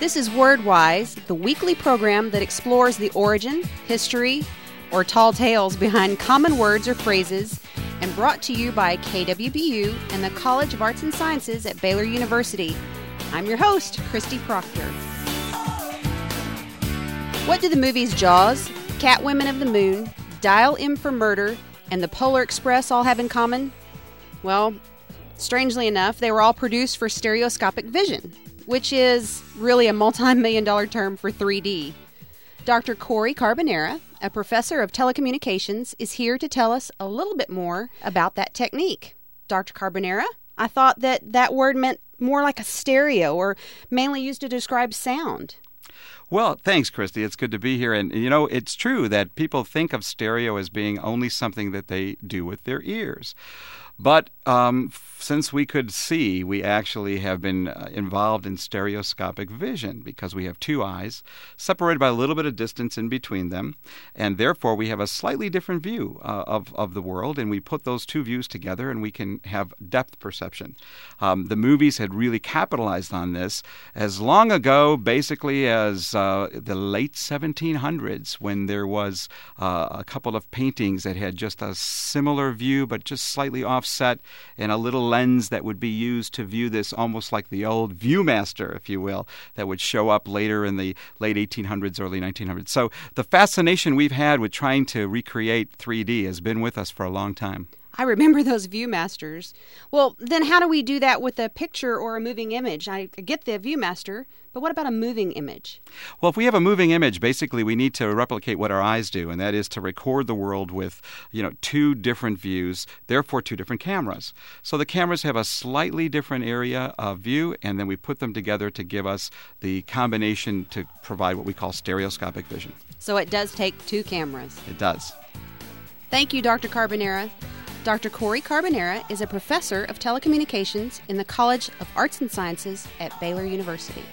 This is WordWise, the weekly program that explores the origin, history, or tall tales behind common words or phrases, and brought to you by KWBU and the College of Arts and Sciences at Baylor University. I'm your host, Christy Proctor. What do the movies Jaws, Catwomen of the Moon, Dial M for Murder, and The Polar Express all have in common? Well, strangely enough, they were all produced for stereoscopic vision, which is really a multi million dollar term for 3D. Dr. Corey Carbonara, a professor of telecommunications, is here to tell us a little bit more about that technique. Dr. Carbonara, I thought that that word meant more like a stereo or mainly used to describe sound. Well, thanks, Christy. It's good to be here. And, you know, it's true that people think of stereo as being only something that they do with their ears. But um, since we could see, we actually have been uh, involved in stereoscopic vision because we have two eyes separated by a little bit of distance in between them, and therefore we have a slightly different view uh, of, of the world, and we put those two views together and we can have depth perception. Um, the movies had really capitalized on this as long ago, basically, as uh, the late 1700s, when there was uh, a couple of paintings that had just a similar view but just slightly offset and a little lens that would be used to view this almost like the old Viewmaster, if you will, that would show up later in the late 1800s, early 1900s. So the fascination we've had with trying to recreate 3D has been with us for a long time. I remember those Viewmasters. Well, then how do we do that with a picture or a moving image? I get the Viewmaster, but what about a moving image? Well, if we have a moving image, basically we need to replicate what our eyes do, and that is to record the world with, you know, two different views, therefore two different cameras. So the cameras have a slightly different area of view, and then we put them together to give us the combination to provide what we call stereoscopic vision. So it does take two cameras. It does. Thank you, Dr. Carbonara. Dr. Corey Carbonara is a professor of telecommunications in the College of Arts and Sciences at Baylor University.